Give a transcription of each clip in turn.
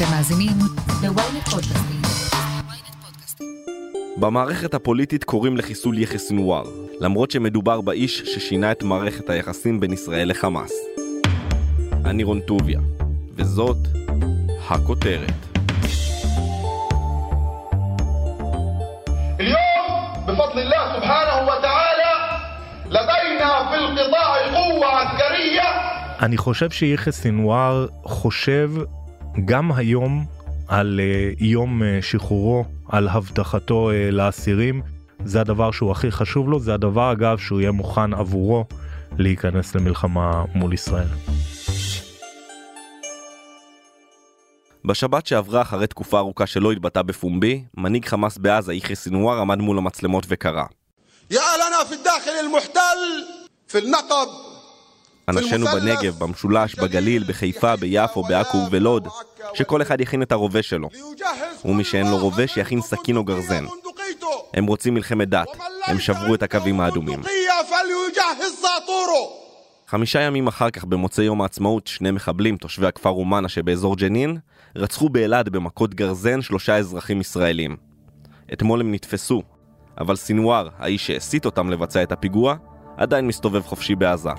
אתם מאזינים ל-ynet פודקאסטים. במערכת הפוליטית קוראים לחיסול יחיא סנוואר, למרות שמדובר באיש ששינה את מערכת היחסים בין ישראל לחמאס. אני רון טוביה, וזאת הכותרת. اليوم بفضل الله سبحانه وتعالى لدينا في القطاع قوة عسكرية אני חושב שיחיא סינואר חושב גם היום על אה, יום אה, שחרורו, על הבטחתו אה, לאסירים. זה הדבר שהוא הכי חשוב לו, זה הדבר אגב שהוא יהיה מוכן עבורו להיכנס למלחמה מול ישראל. בשבת שעברה אחרי תקופה ארוכה שלא התבטא בפומבי, מנהיג חמאס בעזה יחיא סנוואר עמד מול המצלמות וקרא: יא אלנה פי אל אל-מוחתל, פי אל-נקב, אנשינו בנגב, במשולש, בגליל, בחיפה, ביפו, בעכו ובלוד, שכל אחד יכין את הרובה שלו. ומי שאין לו רובה, שיכין סכין או גרזן. הם רוצים מלחמת דת, הם שברו את הקווים האדומים. חמישה ימים אחר כך, במוצאי יום העצמאות, שני מחבלים, תושבי הכפר אומנה שבאזור ג'נין, רצחו באלעד במכות גרזן שלושה אזרחים ישראלים. אתמול הם נתפסו, אבל סינואר, האיש שהסית אותם לבצע את הפיגוע, עדיין מסתובב חופשי בעזה.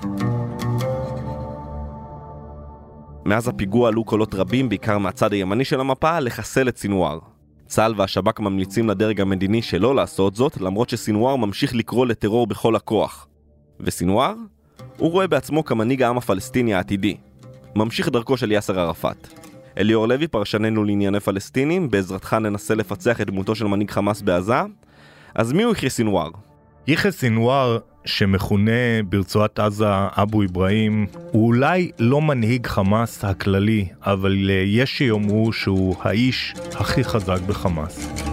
מאז הפיגוע עלו קולות רבים, בעיקר מהצד הימני של המפה, לחסל את סינואר. צה"ל והשב"כ ממליצים לדרג המדיני שלא לעשות זאת, למרות שסינואר ממשיך לקרוא לטרור בכל הכוח. וסינואר? הוא רואה בעצמו כמנהיג העם הפלסטיני העתידי. ממשיך דרכו של יאסר ערפאת. אליאור לוי, פרשננו לענייני פלסטינים, בעזרתך ננסה לפצח את דמותו של מנהיג חמאס בעזה. אז מי הוא יחיא סינואר? יחיא סינואר, שמכונה ברצועת עזה אבו אברהים, הוא אולי לא מנהיג חמאס הכללי, אבל אה, יש שיאמרו שהוא האיש הכי חזק בחמאס.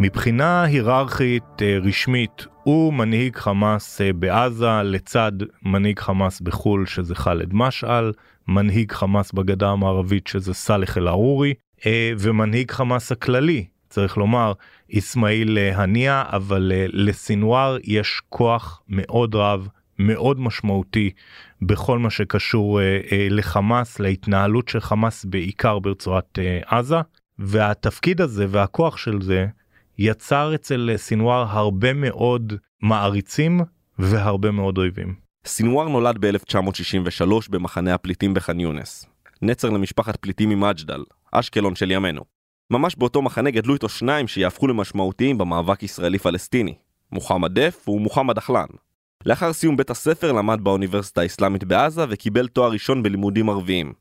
מבחינה היררכית אה, רשמית, הוא מנהיג חמאס אה, בעזה לצד מנהיג חמאס בחו"ל שזה ח'אלד משעל, מנהיג חמאס בגדה המערבית שזה סאלח אל-ערורי, אה, ומנהיג חמאס הכללי, צריך לומר, אסמאעיל אה, הנייה, אבל אה, לסינואר יש כוח מאוד רב, מאוד משמעותי בכל מה שקשור אה, לחמאס, להתנהלות של חמאס בעיקר ברצועת עזה, והתפקיד הזה והכוח של זה יצר אצל סינואר הרבה מאוד מעריצים והרבה מאוד אויבים. סינואר נולד ב-1963 במחנה הפליטים בח'אן יונס. נצר למשפחת פליטים ממג'דל, אשקלון של ימינו. ממש באותו מחנה גדלו איתו שניים שיהפכו למשמעותיים במאבק ישראלי-פלסטיני, מוחמד דף ומוחמד אחלן. לאחר סיום בית הספר למד באוניברסיטה האסלאמית בעזה וקיבל תואר ראשון בלימודים ערביים.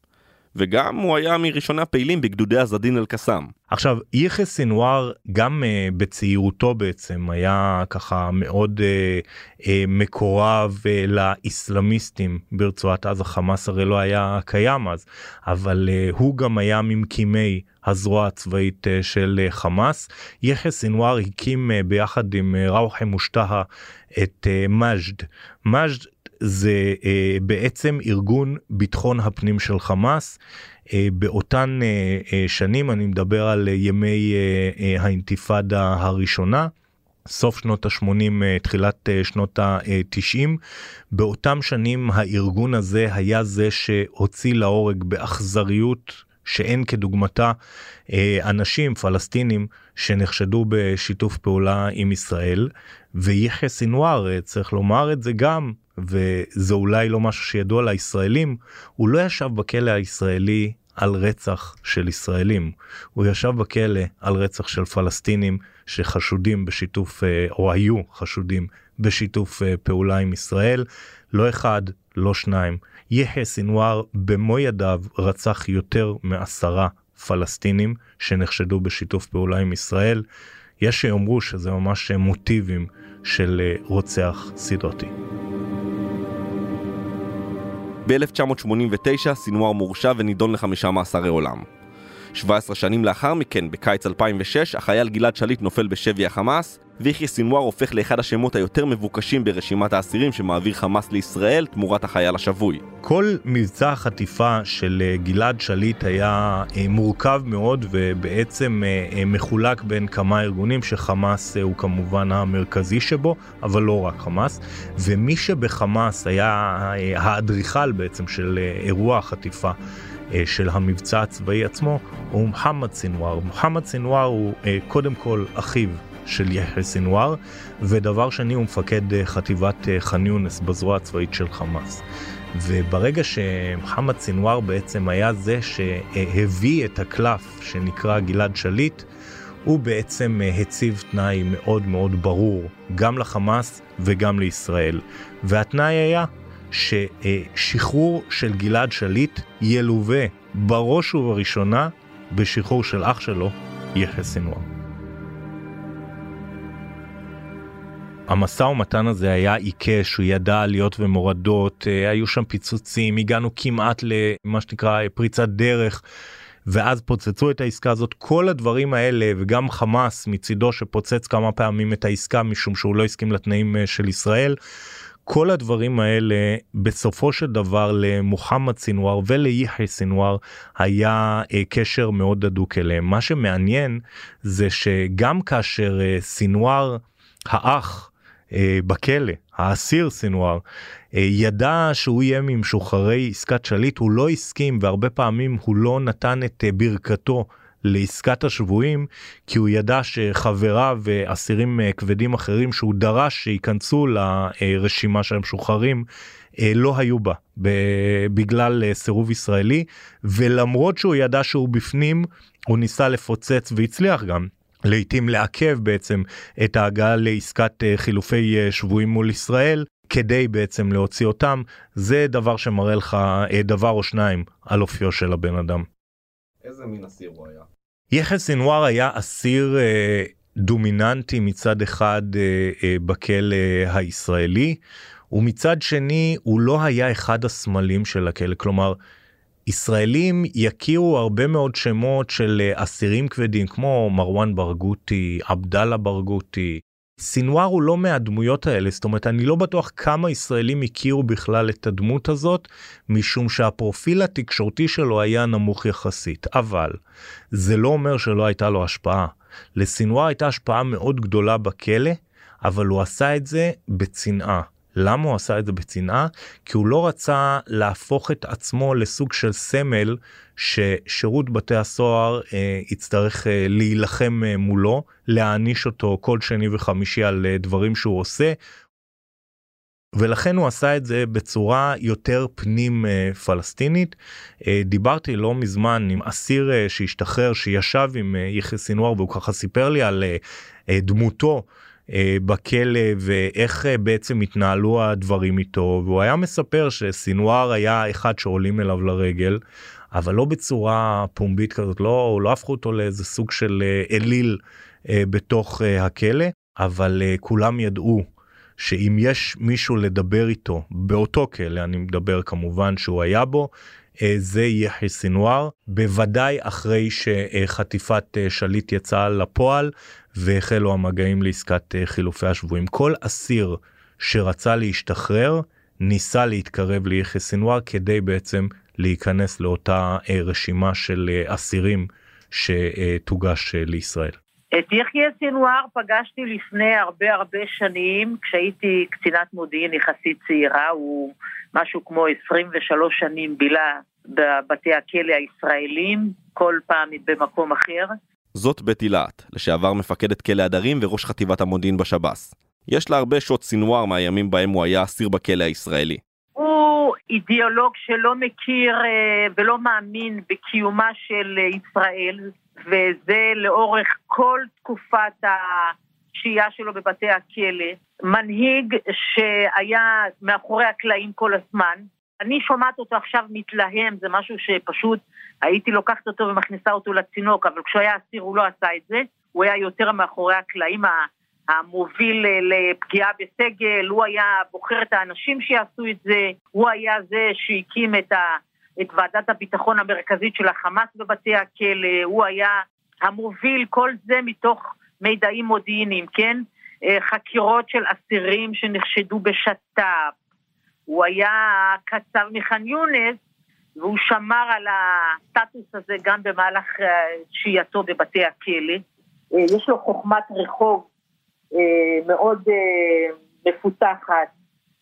וגם הוא היה מראשוני הפעילים בגדודי עזדין אל-קסאם. עכשיו יחיא סינואר גם uh, בצעירותו בעצם היה ככה מאוד uh, uh, מקורב uh, לאיסלאמיסטים ברצועת עזה חמאס הרי לא היה קיים אז אבל uh, הוא גם היה ממקימי הזרוע הצבאית uh, של uh, חמאס. יחיא סינואר הקים uh, ביחד עם uh, ראוחי מושטהה את מג'ד. מג'ד זה uh, בעצם ארגון ביטחון הפנים של חמאס. Uh, באותן uh, uh, שנים אני מדבר על uh, ימי uh, uh, האינתיפאדה הראשונה. סוף שנות ה-80, uh, תחילת uh, שנות ה-90. באותם שנים הארגון הזה היה זה שהוציא להורג באכזריות שאין כדוגמתה אה, אנשים פלסטינים שנחשדו בשיתוף פעולה עם ישראל ויחיא סינואר אה, צריך לומר את זה גם וזה אולי לא משהו שידוע לישראלים הוא לא ישב בכלא הישראלי על רצח של ישראלים הוא ישב בכלא על רצח של פלסטינים שחשודים בשיתוף אה, או היו חשודים בשיתוף פעולה עם ישראל לא אחד לא שניים. יחיא סינואר במו ידיו רצח יותר מעשרה פלסטינים שנחשדו בשיתוף פעולה עם ישראל. יש שיאמרו שזה ממש מוטיבים של רוצח סדרתי. ב-1989 סינואר מורשע ונידון לחמישה מאסרי עולם. 17 שנים לאחר מכן, בקיץ 2006, החייל גלעד שליט נופל בשבי החמאס, ויחיא סינואר הופך לאחד השמות היותר מבוקשים ברשימת האסירים שמעביר חמאס לישראל תמורת החייל השבוי. כל מבצע החטיפה של אה, גלעד שליט היה אה, מורכב מאוד ובעצם אה, מחולק בין כמה ארגונים שחמאס הוא כמובן המרכזי שבו, אבל לא רק חמאס. ומי שבחמאס היה האדריכל בעצם של אירוע החטיפה. של המבצע הצבאי עצמו הוא מוחמד סינואר. מוחמד סינואר הוא קודם כל אחיו של יחיא סינואר, ודבר שני הוא מפקד אה, חטיבת אה, ח'אן יונס בזרוע הצבאית של חמאס. וברגע שמוחמד סינואר בעצם היה זה שהביא את הקלף שנקרא גלעד שליט, הוא בעצם אה, הציב תנאי מאוד מאוד ברור, גם לחמאס וגם לישראל. והתנאי היה ששחרור של גלעד שליט ילווה בראש ובראשונה בשחרור של אח שלו, יחיא סינואר. המשא ומתן הזה היה עיקש, הוא ידע עליות ומורדות, אה, היו שם פיצוצים, הגענו כמעט למה שנקרא פריצת דרך. ואז פוצצו את העסקה הזאת כל הדברים האלה וגם חמאס מצידו שפוצץ כמה פעמים את העסקה משום שהוא לא הסכים לתנאים אה, של ישראל. כל הדברים האלה בסופו של דבר למוחמד סינואר וליחיא סינואר היה אה, קשר מאוד הדוק אליהם. מה שמעניין זה שגם כאשר סינואר האח אה, בכלא, האסיר סינואר, אה, ידע שהוא יהיה ממשוחררי עסקת שליט, הוא לא הסכים והרבה פעמים הוא לא נתן את אה, ברכתו לעסקת השבויים, כי הוא ידע שחבריו ואסירים כבדים אחרים שהוא דרש שייכנסו לרשימה של המשוחררים, לא היו בה בגלל סירוב ישראלי, ולמרות שהוא ידע שהוא בפנים, הוא ניסה לפוצץ והצליח גם לעתים לעכב בעצם את ההגעה לעסקת אה, חילופי אה, שבויים מול ישראל כדי בעצם להוציא אותם זה דבר שמראה לך אה, דבר או שניים על אופיו של הבן אדם. איזה מין אסיר הוא היה? יחיא סינואר היה אסיר אה, דומיננטי מצד אחד אה, אה, בכלא הישראלי ומצד שני הוא לא היה אחד הסמלים של הכלא כלומר ישראלים יכירו הרבה מאוד שמות של אה, אסירים כבדים כמו מרואן ברגותי, עבדאללה ברגותי. סינואר הוא לא מהדמויות האלה, זאת אומרת אני לא בטוח כמה ישראלים הכירו בכלל את הדמות הזאת, משום שהפרופיל התקשורתי שלו היה נמוך יחסית. אבל זה לא אומר שלא הייתה לו השפעה. לסינואר הייתה השפעה מאוד גדולה בכלא, אבל הוא עשה את זה בצנעה. למה הוא עשה את זה בצנעה? כי הוא לא רצה להפוך את עצמו לסוג של סמל ששירות בתי הסוהר אה, יצטרך אה, להילחם אה, מולו, להעניש אותו כל שני וחמישי על אה, דברים שהוא עושה. ולכן הוא עשה את זה בצורה יותר פנים אה, פלסטינית. אה, דיברתי לא מזמן עם אסיר אה, שהשתחרר שישב עם יחיא סינואר והוא ככה סיפר לי על דמותו בכלא ואיך אה, בעצם התנהלו הדברים איתו והוא היה מספר שסינואר היה אחד שעולים אליו לרגל אבל לא בצורה פומבית כזאת לא לא הפכו אותו לאיזה סוג של אה, אליל בתוך הכלא אבל כולם ידעו שאם יש מישהו לדבר איתו באותו כלא אני מדבר כמובן שהוא היה בו זה יחיא סינואר בוודאי אחרי שחטיפת שליט יצאה לפועל והחלו המגעים לעסקת אה, חילופי השבויים. כל אסיר שרצה להשתחרר ניסה להתקרב ליחיא סינואר כדי בעצם להיכנס לאותה אה, רשימה של אה, אסירים שתוגש לישראל. את יחיא סינואר פגשתי לפני הרבה הרבה שנים, כשהייתי קצינת מודיעין יחסית צעירה, הוא משהו כמו 23 שנים בילה בבתי הכלא הישראלים, כל פעם במקום אחר. זאת בטי להט, לשעבר מפקדת כלא הדרים וראש חטיבת המודיעין בשב"ס. יש לה הרבה שעות סינואר מהימים בהם הוא היה אסיר בכלא הישראלי. הוא אידיאולוג שלא מכיר אה, ולא מאמין בקיומה של אה, ישראל, וזה לאורך כל תקופת השהייה שלו בבתי הכלא. מנהיג שהיה מאחורי הקלעים כל הזמן. אני שומעת אותו עכשיו מתלהם, זה משהו שפשוט הייתי לוקחת אותו ומכניסה אותו לצינוק, אבל כשהוא היה אסיר הוא לא עשה את זה, הוא היה יותר מאחורי הקלעים המוביל לפגיעה בסגל, הוא היה בוחר את האנשים שיעשו את זה, הוא היה זה שהקים את, ה, את ועדת הביטחון המרכזית של החמאס בבתי הכלא, הוא היה המוביל, כל זה מתוך מידעים מודיעיניים, כן? אה, חקירות של אסירים שנחשדו בשת"פ. הוא היה קצב מח'אן יונס, והוא שמר על הסטטוס הזה גם במהלך אה, שהייתו בבתי הכלא. אה, יש לו חוכמת רחוב מאוד מפותחת,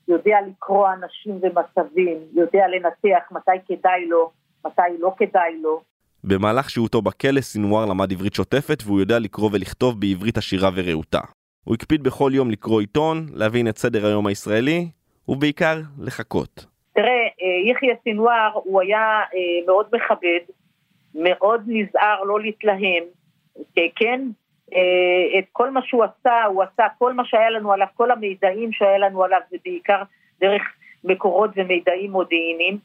יודע לקרוא אנשים ומצבים, יודע לנתח מתי כדאי לו, מתי לא כדאי לו. במהלך שהותו בכלא סינואר למד עברית שוטפת והוא יודע לקרוא ולכתוב בעברית עשירה ורהוטה. הוא הקפיד בכל יום לקרוא עיתון, להבין את סדר היום הישראלי, ובעיקר לחכות. תראה, אה, יחיא סינואר הוא היה אה, מאוד מכבד, מאוד נזהר לא להתלהם, כן? אה, את כל מה שהוא עשה, הוא עשה כל מה שהיה לנו עליו, כל המידעים שהיה לנו עליו, זה בעיקר דרך מקורות ומידעים מודיעיניים,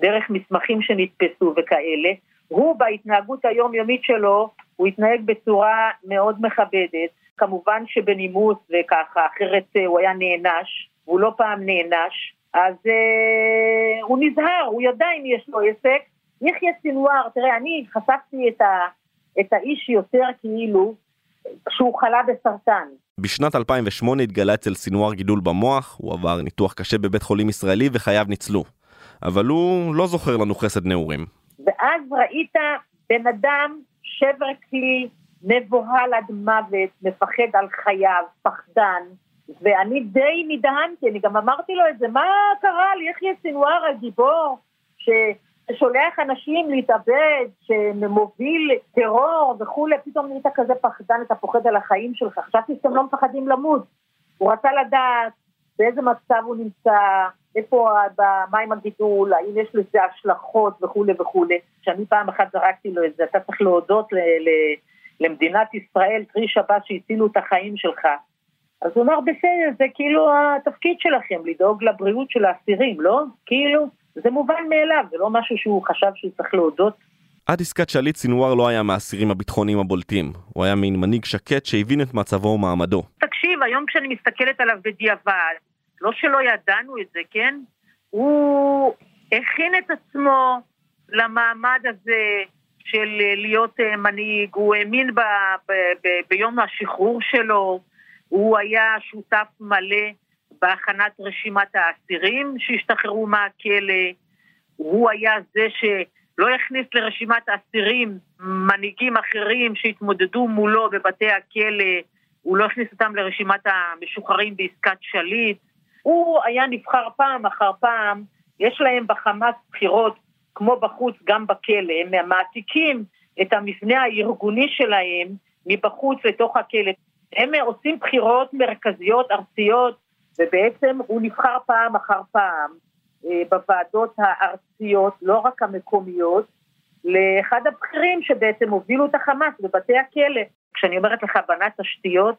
דרך מסמכים שנתפסו וכאלה. הוא בהתנהגות היומיומית שלו, הוא התנהג בצורה מאוד מכבדת, כמובן שבנימוס וככה, אחרת הוא היה נענש, והוא לא פעם נענש. אז אה, הוא נזהר, הוא ידע אם יש לו עסק. יחיא סינואר, תראה, אני חשפתי את, ה, את האיש יותר כאילו כשהוא חלה בסרטן. בשנת 2008 התגלה אצל סינואר גידול במוח, הוא עבר ניתוח קשה בבית חולים ישראלי וחייו ניצלו. אבל הוא לא זוכר לנו חסד נעורים. ואז ראית בן אדם שבר כלי, מבוהל עד מוות, מפחד על חייו, פחדן, ואני די נדהמתי, אני גם אמרתי לו את זה, מה קרה לי, יחיא סינואר הגיבור, ששולח אנשים להתאבד, שמוביל טרור וכולי, פתאום נהיית כזה פחדן, אתה פוחד על החיים שלך, חשבתי שאתם לא מפחדים למות. הוא רצה לדעת באיזה מצב הוא נמצא, איפה, מה עם הגידול, האם יש לזה השלכות וכולי וכולי. כשאני פעם אחת זרקתי לו את זה, אתה צריך להודות ל- ל- למדינת ישראל, קרי שבת שהצילו את החיים שלך. אז הוא אמר, בסדר, זה כאילו התפקיד שלכם, לדאוג לבריאות של האסירים, לא? כאילו, זה מובן מאליו, זה לא משהו שהוא חשב שהוא צריך להודות. עד עסקת שליט סינואר לא היה מהאסירים הביטחוניים הבולטים. הוא היה מין מנהיג שקט שהבין את מצבו ומעמדו. תקשיב, היום כשאני מסתכלת עליו בדיעבד, לא שלא ידענו את זה, כן? הוא הכין את עצמו למעמד הזה של להיות אה, מנהיג, הוא האמין ב, ב, ב, ביום השחרור שלו, הוא היה שותף מלא בהכנת רשימת האסירים שהשתחררו מהכלא, הוא היה זה שלא הכניס לרשימת האסירים מנהיגים אחרים שהתמודדו מולו בבתי הכלא, הוא לא הכניס אותם לרשימת המשוחררים בעסקת שליט, הוא היה נבחר פעם אחר פעם, יש להם בחמאס בחירות כמו בחוץ גם בכלא, הם מעתיקים את המבנה הארגוני שלהם מבחוץ לתוך הכלא. הם עושים בחירות מרכזיות ארציות, ובעצם הוא נבחר פעם אחר פעם אה, בוועדות הארציות, לא רק המקומיות, לאחד הבכירים שבעצם הובילו את החמאס בבתי הכלא. כשאני אומרת לך בנה תשתיות,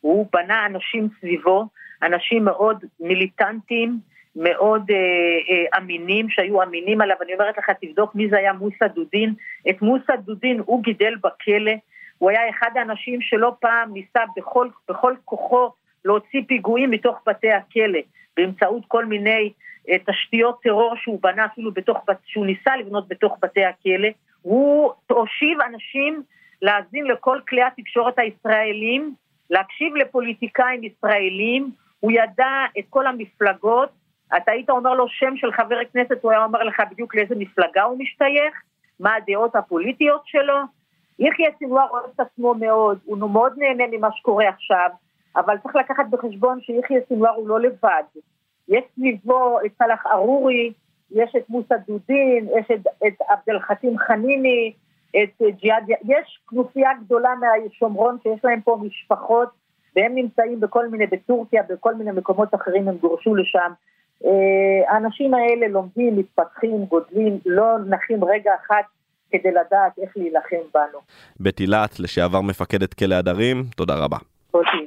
הוא בנה אנשים סביבו, אנשים מאוד מיליטנטים, מאוד אה, אה, אמינים, שהיו אמינים עליו. אני אומרת לך, תבדוק מי זה היה מוסא דודין. את מוסא דודין הוא גידל בכלא. הוא היה אחד האנשים שלא פעם ניסה בכל, בכל כוחו להוציא פיגועים מתוך בתי הכלא, באמצעות כל מיני uh, תשתיות טרור שהוא בנה אפילו בתוך, שהוא ניסה לבנות בתוך בתי הכלא. הוא הושיב אנשים להאזין לכל כלי התקשורת הישראלים, להקשיב לפוליטיקאים ישראלים, הוא ידע את כל המפלגות, אתה היית אומר לו שם של חבר הכנסת, הוא היה אומר לך בדיוק לאיזה מפלגה הוא משתייך, מה הדעות הפוליטיות שלו, יחיא סינואר אוהב את עצמו מאוד, הוא מאוד נהנה ממה שקורה עכשיו, אבל צריך לקחת בחשבון שיחיא סינואר הוא לא לבד. יש סביבו את סלאח ארורי, יש את מוסא דודין, יש את, את עבד אל חכים חניני, את ג'יהאד, יש כנופיה גדולה מהשומרון שיש להם פה משפחות, והם נמצאים בכל מיני, בטורקיה, בכל מיני מקומות אחרים, הם גורשו לשם. אה, האנשים האלה לומדים, מתפתחים, גודלים, לא נחים רגע אחד כדי לדעת איך להילחם בנו. בית אילת, לשעבר מפקדת כלא הדרים, תודה רבה. אותי.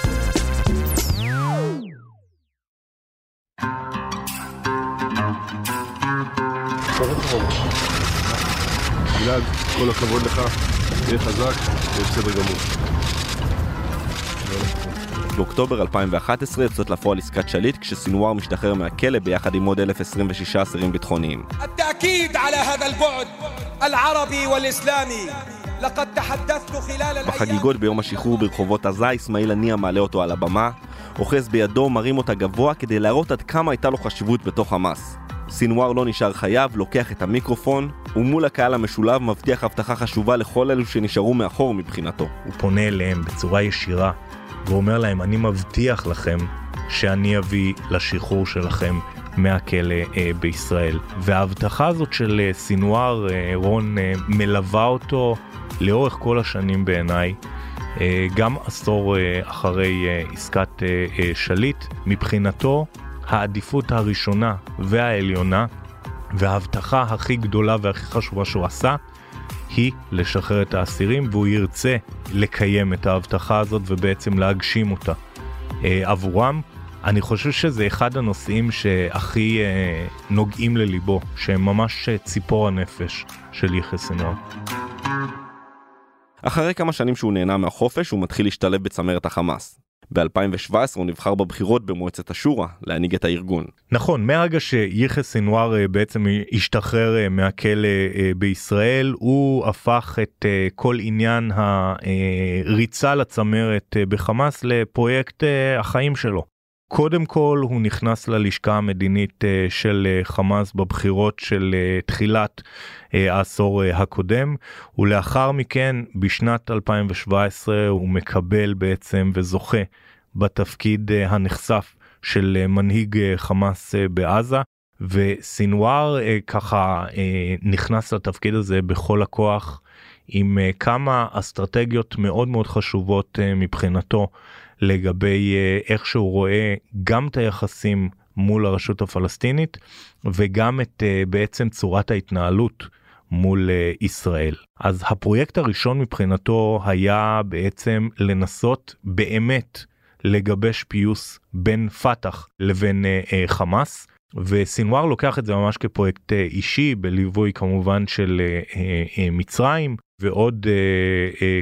ברור. גלעד, כל הכבוד לך, תהיה חזק, תהיה בסדר גמור. באוקטובר 2011 יוצאת לפועל עסקת שליט כשסינואר משתחרר מהכלא ביחד עם עוד 1,026 אסירים ביטחוניים. בחגיגות ביום השחרור ברחובות עזה, אסמאעיל הנייה מעלה אותו על הבמה, אוחז בידו, מרים אותה גבוה כדי להראות עד כמה הייתה לו חשיבות בתוך המס. סינואר לא נשאר חייב, לוקח את המיקרופון, ומול הקהל המשולב מבטיח הבטחה חשובה לכל אלו שנשארו מאחור מבחינתו. הוא פונה אליהם בצורה ישירה ואומר להם, אני מבטיח לכם שאני אביא לשחרור שלכם מהכלא אה, בישראל. וההבטחה הזאת של אה, סינואר, אה, רון, אה, מלווה אותו לאורך כל השנים בעיניי. אה, גם עשור אה, אחרי אה, עסקת שליט, מבחינתו העדיפות הראשונה והעליונה וההבטחה הכי גדולה והכי חשובה שהוא עשה היא לשחרר את האסירים והוא ירצה לקיים את ההבטחה הזאת ובעצם להגשים אותה אה, עבורם. אני חושב שזה אחד הנושאים שהכי אה, נוגעים לליבו, שהם ממש אה, ציפור הנפש של יחיא סנואר. אחרי כמה שנים שהוא נהנה מהחופש, הוא מתחיל להשתלב בצמרת החמאס. ב-2017 הוא נבחר בבחירות במועצת השורא להנהיג את הארגון. נכון, מהרגע שיחיא סנואר אה, בעצם השתחרר אה, מהכלא אה, בישראל, הוא הפך את כל עניין הריצה לצמרת בחמאס לפרויקט החיים שלו. קודם כל הוא נכנס ללשכה המדינית אה, של אה, חמאס בבחירות של אה, תחילת העשור הקודם. ולאחר מכן בשנת 2017 הוא מקבל בעצם וזוכה בתפקיד הנחשף של מנהיג חמאס בעזה. וסינואר ככה נכנס לתפקיד הזה בכל הכוח עם כמה אסטרטגיות מאוד מאוד חשובות מבחינתו לגבי אה, איך שהוא רואה גם את היחסים מול הרשות הפלסטינית וגם את אה, בעצם צורת ההתנהלות מול אה, ישראל. אז הפרויקט הראשון מבחינתו היה בעצם לנסות באמת לגבש פיוס בין פת"ח לבין חמאס. וסינואר לוקח את זה ממש כפרויקט אה, אישי בליווי כמובן של אה, אה, מצרים ועוד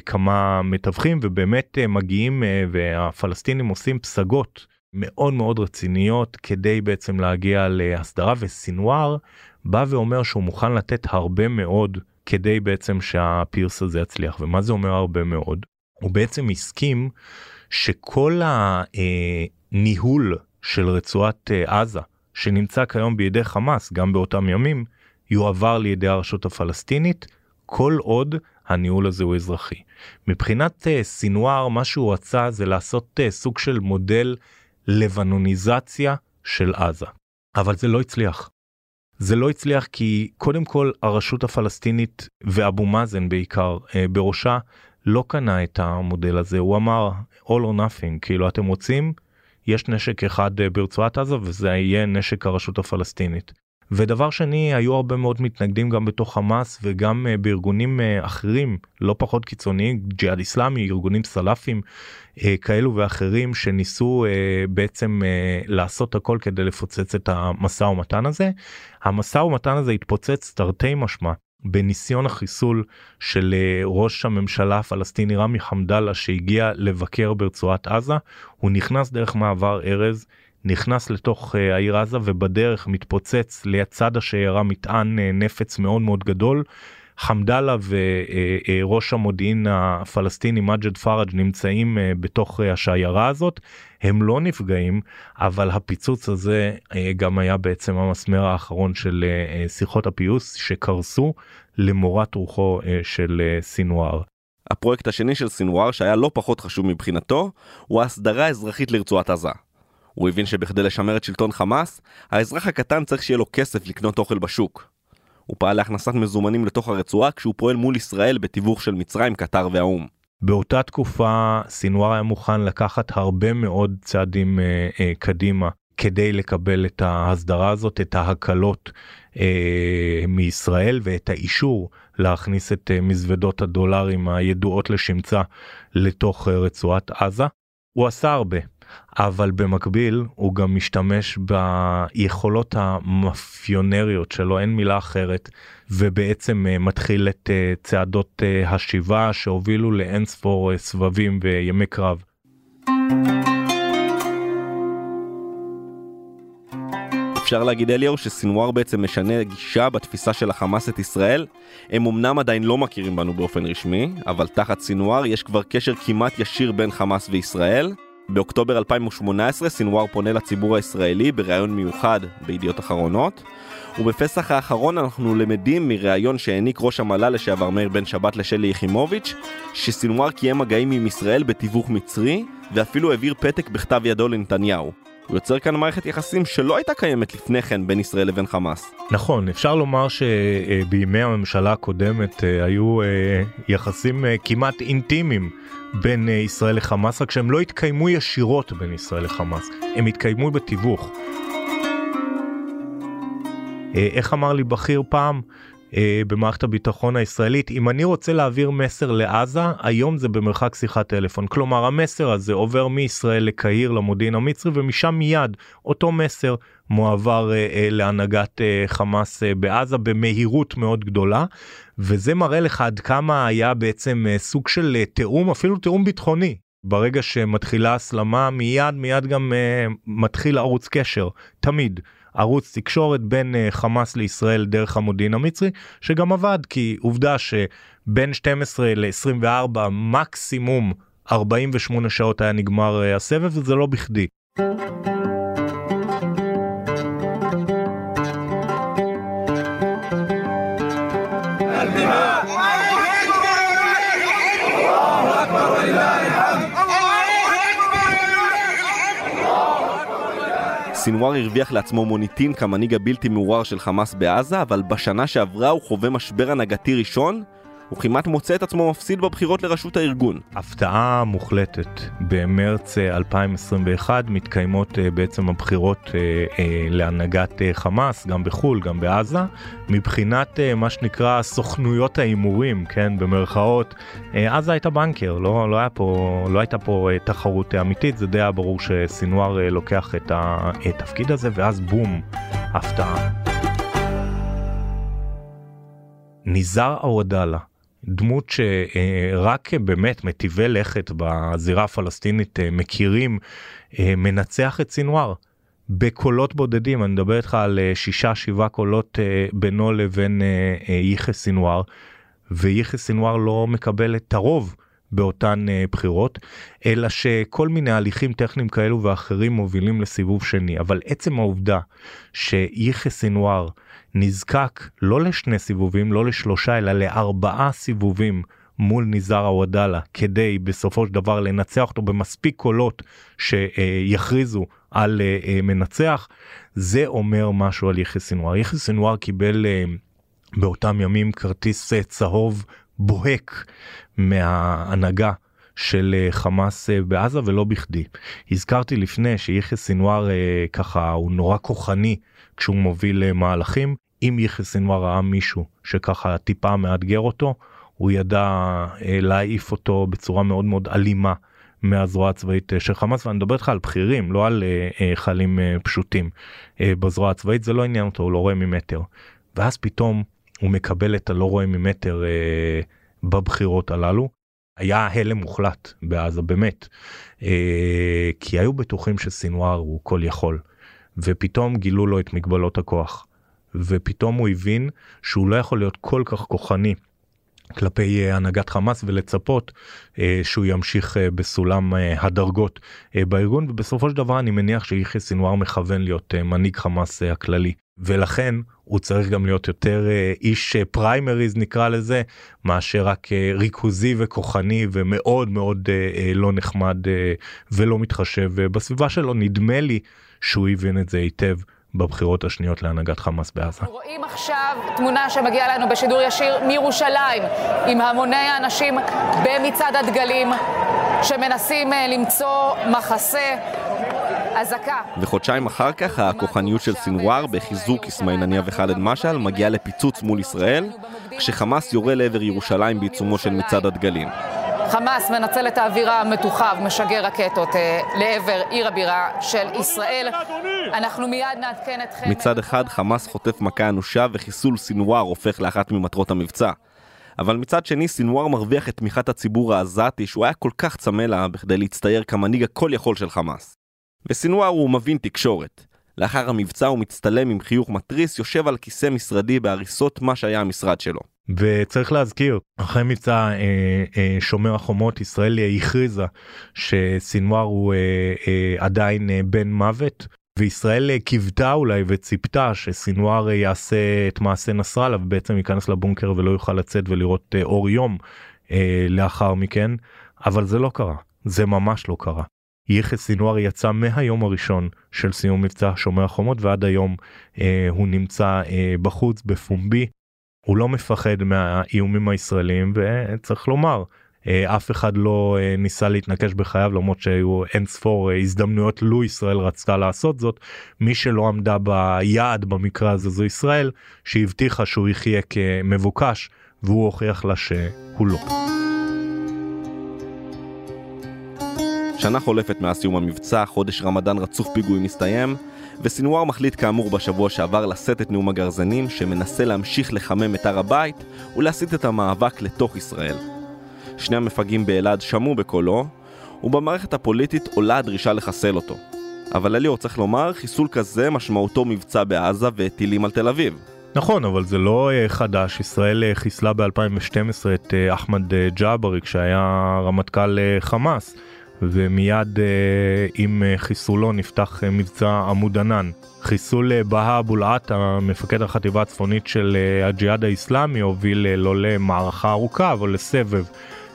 כמה מתווכים ובאמת מגיעים והפלסטינים עושים פסגות מאוד מאוד רציניות כדי בעצם להגיע להסדרה וסינואר בא ואומר שהוא מוכן לתת הרבה מאוד כדי בעצם שהפירס הזה יצליח. ומה זה אומר הרבה מאוד? הוא בעצם הסכים שכל הניהול של רצועת עזה שנמצא כיום בידי חמאס גם באותם ימים יועבר לידי הרשות הפלסטינית כל עוד הניהול הזה הוא אזרחי. מבחינת uh, סינואר מה שהוא רצה זה לעשות uh, סוג של מודל לבנוניזציה של עזה. אבל זה לא הצליח. זה לא הצליח כי קודם כל הרשות הפלסטינית ואבו מאזן בעיקר uh, בראשה לא קנה את המודל הזה הוא אמר all or nothing כאילו אתם רוצים יש נשק אחד uh, ברצועת עזה וזה יהיה נשק הרשות הפלסטינית. ודבר שני היו הרבה מאוד מתנגדים גם בתוך חמאס וגם uh, בארגונים uh, אחרים לא פחות קיצוניים ג'יהאד איסלאמי ארגונים סלאפים כאלו ואחרים שניסו בעצם לעשות הכל כדי לפוצץ את המשא ומתן הזה. המשא ומתן הזה התפוצץ תרתי משמע בניסיון החיסול של uh, ראש הממשלה הפלסטיני רמי חמדאללה שהגיע לבקר ברצועת עזה הוא נכנס דרך מעבר ארז נכנס לתוך uh, העיר עזה ובדרך מתפוצץ ליצד השיירה מטען uh, נפץ מאוד מאוד גדול. חמדאללה וראש המודיעין הפלסטיני מג'ד פראג' נמצאים uh, בתוך השיירה הזאת הם לא נפגעים אבל הפיצוץ הזה גם היה בעצם המסמר האחרון של שיחות הפיוס שקרסו למורת רוחו של סינואר. הפרויקט השני של סינואר שהיה לא פחות חשוב מבחינתו הוא ההסדרה האזרחית לרצועת עזה. הוא הבין שבכדי לשמר את שלטון חמאס, האזרח הקטן צריך שיהיה לו כסף לקנות אוכל בשוק. הוא פעל להכנסת מזומנים לתוך הרצועה כשהוא פועל מול ישראל בתיווך של מצרים, קטר והאו"ם. באותה תקופה סינואר היה מוכן לקחת הרבה מאוד צעדים אה, אה, קדימה כדי לקבל את ההסדרה הזאת, את ההקלות אה, מישראל ואת האישור להכניס את אה, מזוודות הדולרים הידועות לשמצה לתוך אה, רצועת עזה. הוא עשה הרבה. אבל במקביל הוא גם משתמש ביכולות המאפיונריות שלו, אין מילה אחרת, ובעצם אה, מתחיל את אה, צעדות אה, השיבה שהובילו לאין ספור סבבים וימי קרב. אפשר להגיד אליהו שסינואר בעצם משנה גישה בתפיסה של החמאס את ישראל. הם אמנם עדיין לא מכירים בנו באופן רשמי, אבל תחת סינואר יש כבר קשר כמעט ישיר בין חמאס וישראל. באוקטובר 2018 סינואר פונה לציבור הישראלי בריאיון מיוחד בידיעות אחרונות. ובפסח האחרון אנחנו למדים מריאיון שהעניק ראש המל"ל לשעבר מאיר בן שבת לשלי יחימוביץ', שסינואר קיים מגעים עם ישראל בתיווך מצרי, ואפילו העביר פתק בכתב ידו לנתניהו. הוא יוצר כאן מערכת יחסים שלא הייתה קיימת לפני כן בין ישראל לבין חמאס. נכון, אפשר לומר שבימי הממשלה הקודמת אה, היו אה, יחסים אה, כמעט אינטימיים בין ישראל לחמאס, רק שהם לא התקיימו ישירות בין ישראל לחמאס, הם התקיימו בתיווך. איך אמר לי בכיר פעם? אה, במערכת הביטחון הישראלית. אם אני רוצה להעביר מסר לעזה היום זה במרחק שיחת טלפון. כלומר המסר הזה עובר מישראל לקהיר למודיעין המצרי ומשם מיד אותו מסר מועבר אה, אה, להנהגת אה, חמאס אה, בעזה במהירות מאוד גדולה. וזה מראה לך עד כמה היה בעצם אה, סוג של אה, תיאום אפילו תיאום ביטחוני. ברגע שמתחילה הסלמה מיד מיד גם uh, מתחיל ערוץ קשר. תמיד ערוץ תקשורת בין uh, חמאס לישראל דרך המודיעין המצרי שגם עבד כי עובדה שבין 12 ל-24 מקסימום 48 שעות היה נגמר uh, הסבב וזה לא בכדי. סינואר הרוויח לעצמו מוניטין כמנהיג הבלתי מעורר של חמאס בעזה, אבל בשנה שעברה הוא חווה משבר הנהגתי ראשון, הוא כמעט מוצא את עצמו מפסיד בבחירות לראשות הארגון. הפתעה מוחלטת. במרץ 2021 אה, מתקיימות אה, בעצם הבחירות אה, להנהגת חמאס, גם בחו"ל, גם בעזה. מבחינת מה שנקרא סוכנויות ההימורים, כן, במרכאות, עזה הייתה בנקר, לא, לא, היה פה, לא הייתה פה תחרות אמיתית, זה די היה ברור שסינואר לוקח את התפקיד הזה, ואז בום, הפתעה. ניזאר עוודאלה דמות שרק באמת מטיבי לכת בזירה הפלסטינית אה, מכירים, אה, מנצח את סינואר. בקולות בודדים, אני מדבר איתך על אה, שישה שבעה קולות בינו לבין יחיא סינואר, ויחיא סינואר לא מקבל את הרוב באותן בחירות, אלא שכל מיני הליכים טכניים כאלו ואחרים מובילים לסיבוב שני, אבל עצם העובדה שיחיא סינואר נזקק לא לשני סיבובים, לא לשלושה, אלא לארבעה סיבובים מול ניזאר עוודאלה, כדי בסופו של דבר לנצח אותו במספיק קולות שיכריזו על אה, אה, מנצח, זה אומר משהו על יחיא סינואר. יחיא סינואר קיבל אה, באותם ימים כרטיס צהוב בוהק מההנהגה. של חמאס בעזה ולא בכדי. הזכרתי לפני שיחיא סינואר ככה הוא נורא כוחני כשהוא מוביל אה, מהלכים. אם יחיא סנוואר ראה מישהו שככה טיפה מאתגר אותו, הוא ידע אה, להעיף אותו בצורה מאוד מאוד אלימה מהזרוע הצבאית אה, של חמאס ואני מדבר איתך על בכירים לא על חיילים פשוטים בזרוע הצבאית זה לא עניין אותו הוא לא רואה ממטר ואז פתאום הוא מקבל את הלא רואה ממטר בבחירות הללו. היה הלם מוחלט בעזה באמת כי היו בטוחים שסינואר הוא כל יכול ופתאום גילו לו את מגבלות הכוח. ופתאום הוא הבין שהוא לא יכול להיות כל כך כוחני כלפי uh, הנהגת חמאס ולצפות uh, שהוא ימשיך uh, בסולם uh, הדרגות uh, בארגון ובסופו של דבר אני מניח שיחיא סינואר מכוון להיות uh, מנהיג חמאס uh, הכללי ולכן הוא צריך גם להיות יותר uh, איש פריימריז נקרא לזה מאשר רק uh, ריכוזי וכוחני ומאוד מאוד לא נחמד ולא מתחשב בסביבה שלו נדמה לי שהוא הבין את זה היטב בבחירות השניות להנהגת חמאס בעזה. אנחנו רואים עכשיו תמונה שמגיעה לנו בשידור ישיר מירושלים, עם המוני האנשים במצעד הדגלים, שמנסים אה, למצוא מחסה. אזעקה. וחודשיים אחר כך הכוחניות של סינואר בחיזוק אסמאעיל הנייה וח'אלד משעל מגיעה לפיצוץ מול ישראל כשחמאס יורה לעבר ירושלים בעיצומו של מצעד הדגלים. חמאס מנצל את האווירה המתוחה ומשגר רקטות אה, לעבר עיר הבירה של ישראל. אנחנו מיד נעדכן אתכם... מצד אחד חמאס חוטף מכה אנושה וחיסול סינואר הופך לאחת ממטרות המבצע. אבל מצד שני סינואר מרוויח את תמיכת הציבור העזתי שהוא היה כל כך צמא לה בכדי להצטייר כמנהיג הכל יכול של חמאס. וסינואר הוא מבין תקשורת. לאחר המבצע הוא מצטלם עם חיוך מתריס, יושב על כיסא משרדי בהריסות מה שהיה המשרד שלו. וצריך להזכיר אחרי מבצע אה, אה, שומר החומות ישראל הכריזה שסינואר הוא אה, אה, עדיין אה, בן מוות וישראל אה, קיוותה אולי וציפתה שסינואר יעשה את מעשה נסראללה ובעצם ייכנס לבונקר ולא יוכל לצאת ולראות אה, אור יום אה, לאחר מכן אבל זה לא קרה זה ממש לא קרה. יחיא סינואר יצא מהיום הראשון של סיום מבצע שומר החומות ועד היום אה, הוא נמצא אה, בחוץ בפומבי. הוא לא מפחד מהאיומים הישראלים וצריך לומר אה, אף אחד לא אה, ניסה להתנקש בחייו למרות שהיו אין ספור אה, הזדמנויות לו ישראל רצתה לעשות זאת מי שלא עמדה ביעד במקרה הזה זו ישראל שהבטיחה שהוא יחיה כמבוקש והוא הוכיח לה שהוא לא. שנה חולפת מאז סיום המבצע, חודש רמדאן רצוף פיגועים מסתיים, וסינואר מחליט כאמור בשבוע שעבר לשאת את נאום הגרזנים, שמנסה להמשיך לחמם את הר הבית ולהסיט את המאבק לתוך ישראל. שני המפגעים באלעד שמעו בקולו, ובמערכת הפוליטית עולה הדרישה לחסל אותו. אבל אליאור צריך לומר, חיסול כזה משמעותו מבצע בעזה וטילים על תל אביב. נכון, אבל זה לא אה, חדש, ישראל אה, חיסלה ב-2012 את אה, אחמד ג'אברי כשהיה רמטכ"ל חמאס. ומיד אה, עם אה, חיסולו נפתח אה, מבצע עמוד ענן. חיסול בהא אבו אל-עטה, מפקד החטיבה הצפונית של הג'יהאד האיסלאמי, הוביל לא למערכה ארוכה אבל לסבב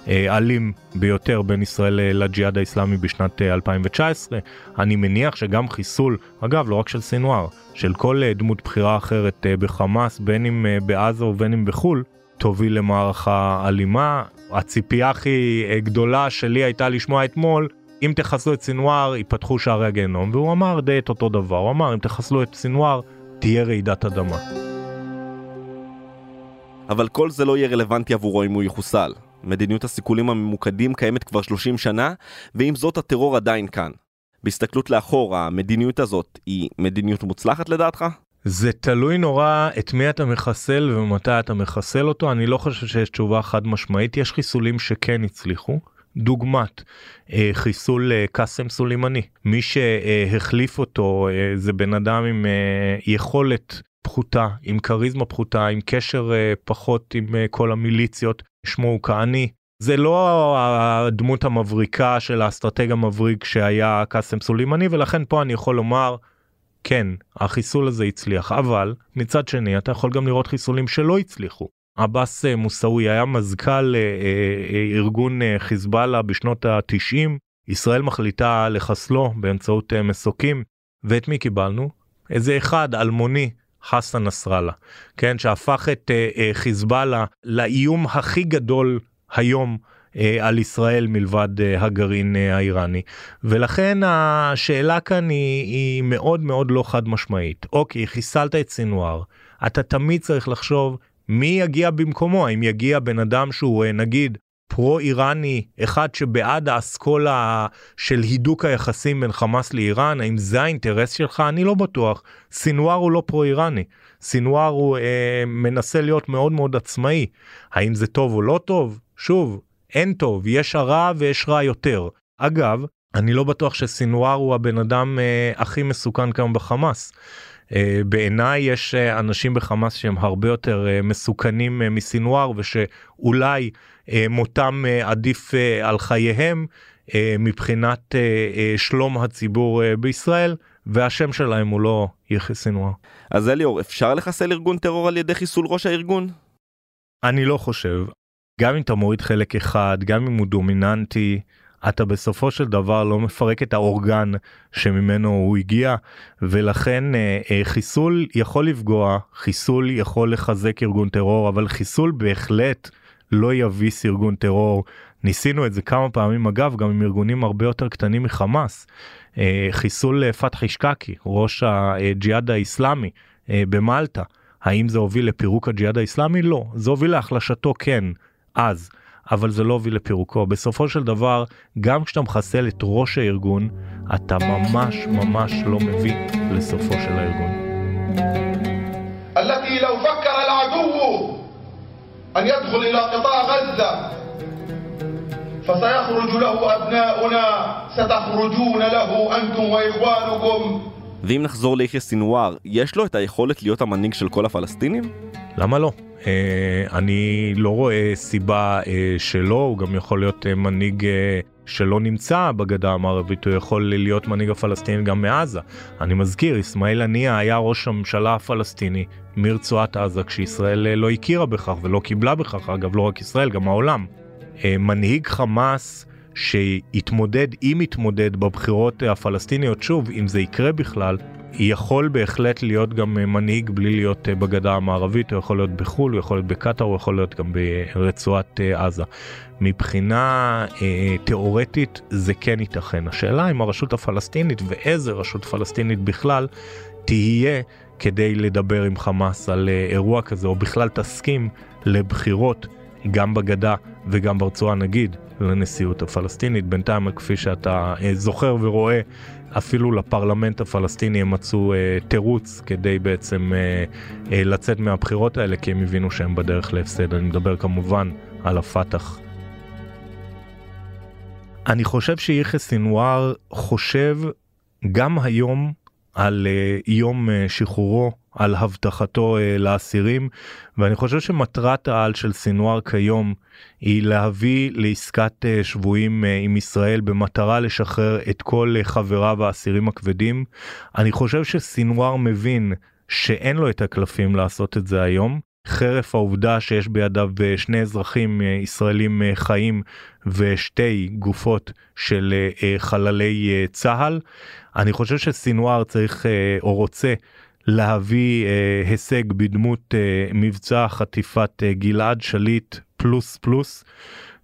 אלים ביותר בין ישראל לג'יהאד האיסלאמי בשנת 2019. אני מניח שגם חיסול, אגב לא רק של סינואר, של כל דמות בחירה אחרת בחמאס, בין אם בעזה ובין אם בחו"ל, תוביל למערכה אלימה. הציפייה הכי אה, גדולה שלי הייתה לשמוע אתמול, אם תחסלו את סינואר ייפתחו שערי הגיהנום, והוא אמר די את אותו דבר, הוא אמר אם תחסלו את סינואר תהיה רעידת אדמה. אבל כל זה לא יהיה רלוונטי עבורו אם הוא יחוסל. מדיניות הסיכולים הממוקדים קיימת כבר 30 שנה, ועם זאת הטרור עדיין כאן. בהסתכלות לאחור, המדיניות הזאת היא מדיניות מוצלחת לדעתך? זה תלוי נורא את מי אתה מחסל ומתי אתה מחסל אותו. אני לא חושב שיש תשובה חד משמעית. יש חיסולים שכן הצליחו. דוגמת אה, חיסול אה, קאסם סולימני. מי שהחליף אותו אה, זה בן אדם עם יכולת פחותה עם כריזמה פחותה עם קשר פחות עם כל המיליציות. שמו הוא כהני זה לא הדמות המבריקה של האסטרטג המבריק שהיה קאסם סולימני ולכן פה אני יכול לומר כן, החיסול הזה הצליח, אבל מצד שני אתה יכול גם לראות חיסולים שלא הצליחו. עבאס אה, מוסאווי היה מזכ"ל אה, אה, ארגון חיזבאללה בשנות ה-90, ישראל מחליטה לחסלו באמצעות מסוקים, ואת מי קיבלנו? איזה אחד אלמוני חסן נסראללה, כן, שהפך את חיזבאללה לאיום הכי גדול היום על ישראל מלבד אה, הגרעין אה, האיראני. ולכן השאלה כאן היא, היא מאוד מאוד לא חד משמעית. אוקיי חיסלת את סינואר אתה תמיד צריך לחשוב מי יגיע במקומו. האם יגיע בן אדם שהוא נגיד פרו איראני אחד שבעד האסכולה של הידוק היחסים בין חמאס לאיראן? האם זה האינטרס שלך? אני לא בטוח. סינואר הוא לא פרו איראני סינואר הוא אה, מנסה להיות מאוד מאוד עצמאי. האם זה טוב או לא טוב? שוב אין טוב, יש הרע ויש רע יותר. אגב, אני לא בטוח שסינואר הוא הבן אדם אה, הכי מסוכן כיום בחמאס. אה, בעיניי יש אה, אנשים בחמאס שהם הרבה יותר אה, מסוכנים אה, מסינואר ושאולי אה, מותם אה, עדיף אה, על חייהם אה, מבחינת אה, אה, שלום הציבור אה, בישראל. והשם שלהם הוא לא יחיא סינואר. אז אליאור, אפשר לחסל ארגון טרור על ידי חיסול ראש הארגון? אני לא חושב. גם אם אתה מוריד חלק אחד, גם אם הוא דומיננטי, אתה בסופו של דבר לא מפרק את האורגן שממנו הוא הגיע, ולכן אה, אה, חיסול יכול לפגוע, חיסול יכול לחזק ארגון טרור, אבל חיסול בהחלט לא יביס ארגון טרור. ניסינו את זה כמה פעמים אגב, גם עם ארגונים הרבה יותר קטנים מחמאס. אה, חיסול פתחי שקקי, ראש הג'יהאד האיסלאמי במלטה. האם זה הוביל לפירוק הג'יהאד האיסלאמי? לא. זה הוביל להחלשתו כן. אז, אבל זה לא הוביל לפירוקו. בסופו של דבר, גם כשאתה מחסל את ראש הארגון, אתה ממש ממש לא מביא לסופו של הארגון. التي لو فكر العدو أن يدخل إلى قطاع غزة فسيخرج له أبناؤنا ستخرجون له أنتم وإخوانكم ואם נחזור ליחיא סינואר, יש לו את היכולת להיות המנהיג של כל הפלסטינים? למה לא? אה, אני לא רואה סיבה אה, שלא, הוא גם יכול להיות אה, מנהיג שלא נמצא בגדה המערבית, הוא יכול להיות מנהיג הפלסטיני גם מעזה. אני מזכיר, אסמאעיל הנייה היה ראש הממשלה הפלסטיני מרצועת עזה, כשישראל לא הכירה בכך ולא קיבלה בכך, אגב, לא רק ישראל, גם העולם. מנהיג חמאס שיתמודד, אם יתמודד בבחירות הפלסטיניות, שוב, אם זה יקרה בכלל, יכול בהחלט להיות גם מנהיג בלי להיות אה, בגדה המערבית, הוא יכול להיות בחו"ל, הוא יכול להיות בקטאר, הוא יכול להיות גם ברצועת אה, עזה. מבחינה אה, תיאורטית זה כן ייתכן. השאלה אם הרשות הפלסטינית ואיזה רשות פלסטינית בכלל תהיה כדי לדבר עם חמאס על אה, אירוע כזה, או בכלל תסכים לבחירות גם בגדה וגם ברצועה נגיד לנשיאות הפלסטינית. בינתיים כפי שאתה אה, זוכר ורואה אפילו לפרלמנט הפלסטיני הם מצאו אה, תירוץ כדי בעצם אה, אה, לצאת מהבחירות האלה כי הם הבינו שהם בדרך להפסד. אני מדבר כמובן על הפת"ח. אני חושב שיחיא סינואר חושב גם היום על אה, יום אה, שחרורו, על הבטחתו אה, לאסירים, ואני חושב שמטרת העל של סינואר כיום היא להביא לעסקת אה, שבויים אה, עם ישראל במטרה לשחרר את כל חבריו האסירים הכבדים. אני חושב שסינואר מבין שאין לו את הקלפים לעשות את זה היום. חרף העובדה שיש בידיו שני אזרחים ישראלים חיים ושתי גופות של חללי צה"ל. אני חושב שסינואר צריך או רוצה להביא אה, הישג בדמות אה, מבצע חטיפת אה, גלעד שליט פלוס פלוס,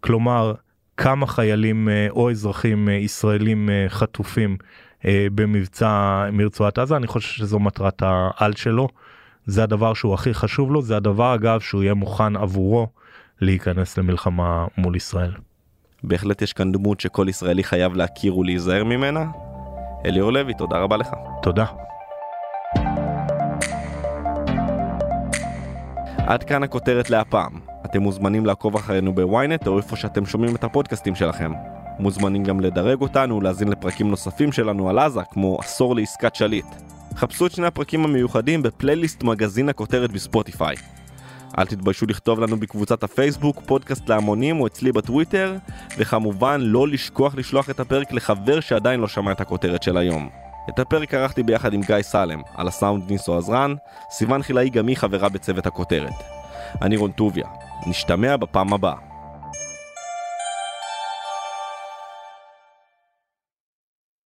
כלומר כמה חיילים אה, או אזרחים אה, ישראלים אה, חטופים אה, במבצע מרצועת עזה, אני חושב שזו מטרת העל שלו. זה הדבר שהוא הכי חשוב לו, זה הדבר אגב שהוא יהיה מוכן עבורו להיכנס למלחמה מול ישראל. בהחלט יש כאן דמות שכל ישראלי חייב להכיר ולהיזהר ממנה. אליאור לוי, תודה רבה לך. תודה. עד כאן הכותרת להפעם. אתם מוזמנים לעקוב אחרינו בוויינט או איפה שאתם שומעים את הפודקאסטים שלכם. מוזמנים גם לדרג אותנו ולהאזין לפרקים נוספים שלנו על עזה, כמו עשור לעסקת שליט. חפשו את שני הפרקים המיוחדים בפלייליסט מגזין הכותרת בספוטיפיי. אל תתביישו לכתוב לנו בקבוצת הפייסבוק, פודקאסט להמונים או אצלי בטוויטר, וכמובן לא לשכוח לשלוח את הפרק לחבר שעדיין לא שמע את הכותרת של היום. את הפרק ערכתי ביחד עם גיא סלם, על הסאונד ניסו עזרן, סיוון חילאי גם היא חברה בצוות הכותרת. אני רון טוביה, נשתמע בפעם הבאה.